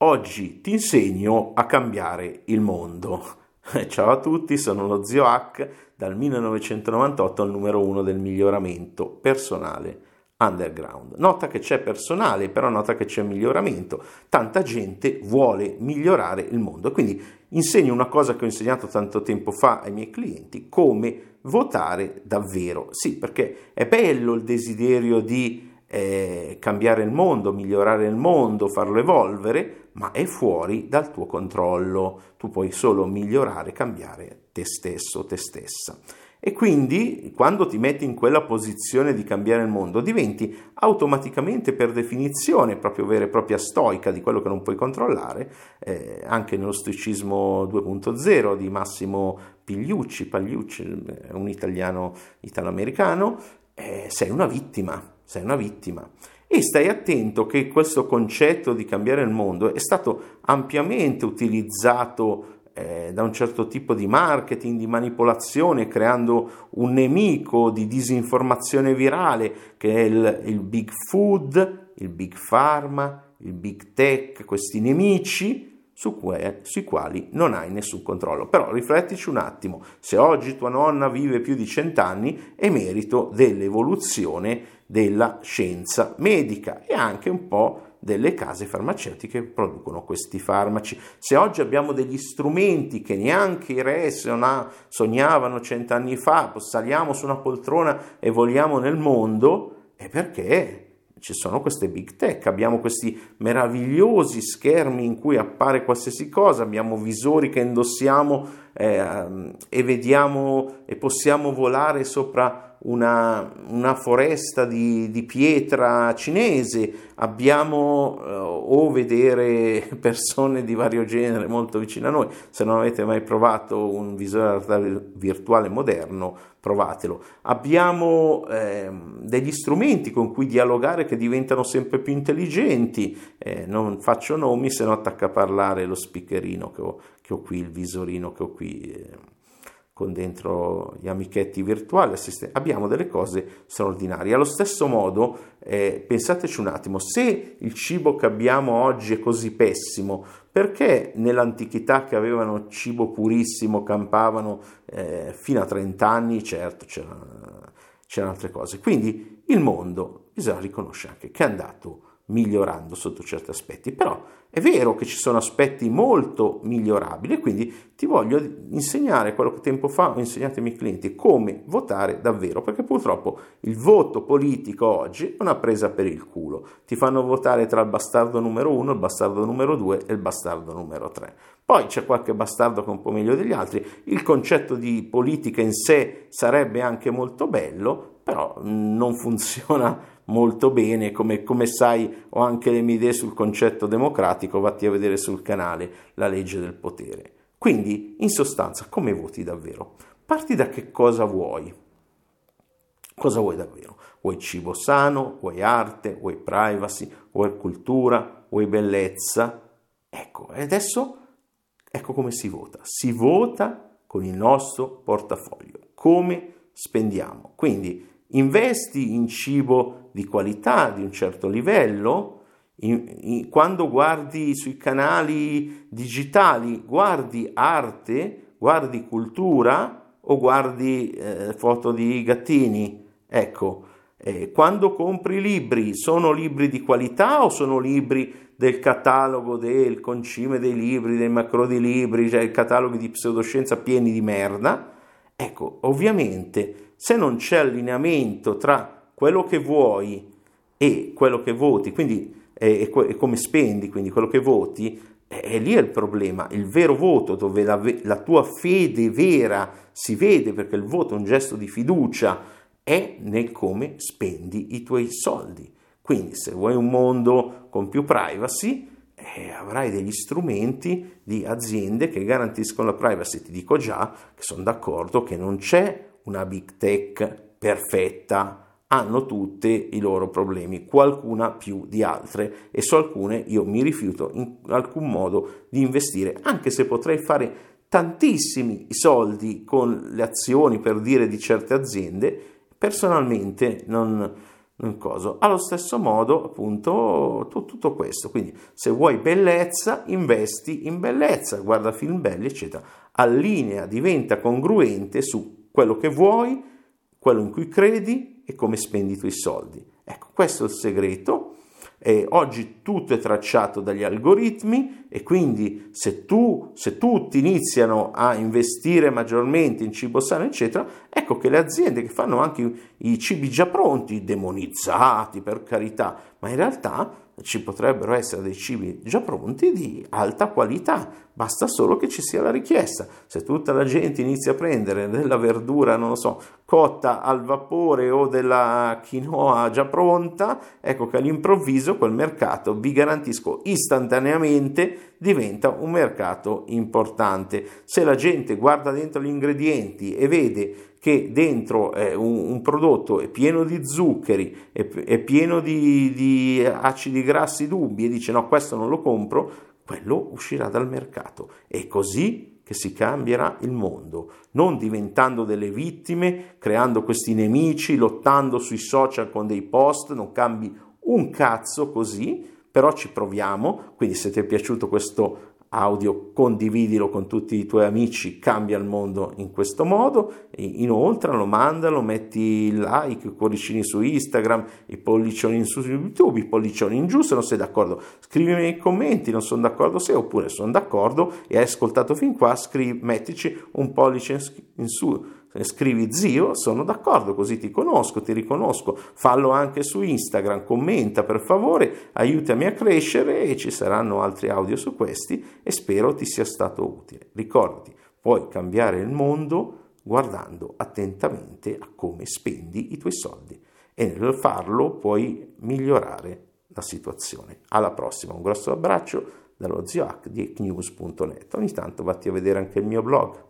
Oggi ti insegno a cambiare il mondo. Ciao a tutti, sono lo zio Hack, dal 1998 al numero uno del miglioramento personale underground. Nota che c'è personale, però nota che c'è miglioramento. Tanta gente vuole migliorare il mondo. Quindi insegno una cosa che ho insegnato tanto tempo fa ai miei clienti, come votare davvero. Sì, perché è bello il desiderio di eh, cambiare il mondo, migliorare il mondo, farlo evolvere, ma è fuori dal tuo controllo. Tu puoi solo migliorare, cambiare te stesso, te stessa. E quindi quando ti metti in quella posizione di cambiare il mondo, diventi automaticamente per definizione proprio vera e propria stoica di quello che non puoi controllare, eh, anche nello stoicismo 2.0 di Massimo Pigliucci, Pagliucci, un italiano italo-americano, eh, sei una vittima sei una vittima. E stai attento che questo concetto di cambiare il mondo è stato ampiamente utilizzato eh, da un certo tipo di marketing, di manipolazione, creando un nemico di disinformazione virale che è il, il big food, il big pharma, il big tech, questi nemici su que- sui quali non hai nessun controllo. Però riflettici un attimo, se oggi tua nonna vive più di cent'anni è merito dell'evoluzione della scienza medica e anche un po' delle case farmaceutiche che producono questi farmaci. Se oggi abbiamo degli strumenti che neanche i re sognavano cent'anni fa, saliamo su una poltrona e voliamo nel mondo, è perché ci sono queste big tech, abbiamo questi meravigliosi schermi in cui appare qualsiasi cosa, abbiamo visori che indossiamo eh, e vediamo e possiamo volare sopra una, una foresta di, di, pietra cinese, abbiamo eh, o vedere persone di vario genere molto vicine a noi. Se non avete mai provato un visore virtuale moderno, provatelo. Abbiamo eh, degli strumenti con cui dialogare che diventano sempre più intelligenti. Eh, non faccio nomi, se no attacca a parlare lo speakerino che ho, che ho qui, il visorino che ho qui eh, con dentro gli amichetti virtuali, abbiamo delle cose straordinarie. Allo stesso modo, eh, pensateci un attimo, se il cibo che abbiamo oggi è così pessimo, perché nell'antichità che avevano cibo purissimo campavano eh, fino a 30 anni, certo c'erano, c'erano altre cose. Quindi il mondo, bisogna riconoscere anche che è andato migliorando sotto certi aspetti, però è vero che ci sono aspetti molto migliorabili quindi ti voglio insegnare quello che tempo fa ho insegnato ai miei clienti come votare davvero, perché purtroppo il voto politico oggi è una presa per il culo, ti fanno votare tra il bastardo numero uno, il bastardo numero due e il bastardo numero tre. Poi c'è qualche bastardo che è un po' meglio degli altri, il concetto di politica in sé sarebbe anche molto bello, però non funziona molto bene, come, come, sai ho anche le mie idee sul concetto democratico, vatti a vedere sul canale la legge del potere. Quindi, in sostanza, come voti davvero? Parti da che cosa vuoi. Cosa vuoi davvero? Vuoi cibo sano, vuoi arte, vuoi privacy, vuoi cultura, vuoi bellezza? Ecco, e adesso ecco come si vota. Si vota con il nostro portafoglio. Come spendiamo? Quindi investi in cibo di qualità, di un certo livello, in, in, quando guardi sui canali digitali, guardi arte, guardi cultura o guardi eh, foto di gattini. Ecco, eh, quando compri libri, sono libri di qualità o sono libri del catalogo del concime dei libri, del macro di libri, cioè cataloghi di pseudoscienza pieni di merda? Ecco, ovviamente se non c'è allineamento tra quello che vuoi e quello che voti, quindi e, e come spendi, quindi quello che voti, è lì il problema, il vero voto dove la, la, tua fede vera si vede perché il voto è un gesto di fiducia, è nel come spendi i tuoi soldi. Quindi se vuoi un mondo con più privacy, eh, avrai degli strumenti di aziende che garantiscono la privacy. Ti dico già che sono d'accordo che non c'è una big tech perfetta, hanno tutte i loro problemi, qualcuna più di altre e su alcune io mi rifiuto in alcun modo di investire, anche se potrei fare tantissimi soldi con le azioni per dire di certe aziende, personalmente non, Allo stesso modo, appunto, tutto questo. Quindi, se vuoi bellezza, investi in bellezza, guarda film belli, eccetera. Allinea, diventa congruente su quello che vuoi, quello in cui credi e come spendi i tuoi soldi. Ecco, questo è il segreto eh, oggi tutto è tracciato dagli algoritmi e quindi se, tu, se tutti iniziano a investire maggiormente in cibo sano, eccetera, ecco che le aziende che fanno anche i cibi già pronti, demonizzati per carità, ma in realtà ci potrebbero essere dei cibi già pronti di alta qualità, basta solo che ci sia la richiesta. Se tutta la gente inizia a prendere della verdura, non lo so, cotta al vapore o della quinoa già pronta, ecco che all'improvviso quel mercato, vi garantisco, istantaneamente diventa un mercato importante. Se la gente guarda dentro gli ingredienti e vede che dentro eh, un, un, prodotto è pieno di zuccheri, è, è pieno di, di acidi grassi dubbi e dice no, questo non lo compro, quello uscirà dal mercato. È così che si cambierà il mondo, non diventando delle vittime, creando questi nemici, lottando sui social con dei post, non cambi un cazzo così, però ci proviamo, quindi se ti è piaciuto questo audio, condividilo con tutti i tuoi amici, cambia il mondo in questo modo, inoltralo, mandalo, metti like, i cuoricini su Instagram, i pollicioni su YouTube, i pollicioni in giù se non sei d'accordo, scrivimi nei commenti, non sono d'accordo se oppure sono d'accordo e hai ascoltato fin qua, scrivi, mettici un pollice in su scrivi zio, sono d'accordo, così ti conosco, ti riconosco, fallo anche su Instagram, commenta per favore, aiutami a crescere e ci saranno altri audio su questi e spero ti sia stato utile. Ricordati, puoi cambiare il mondo guardando attentamente a come spendi i tuoi soldi e nel farlo puoi migliorare la situazione. Alla prossima, un grosso abbraccio dallo zio Hack di hacknews.net. Ogni tanto vatti a vedere anche il mio blog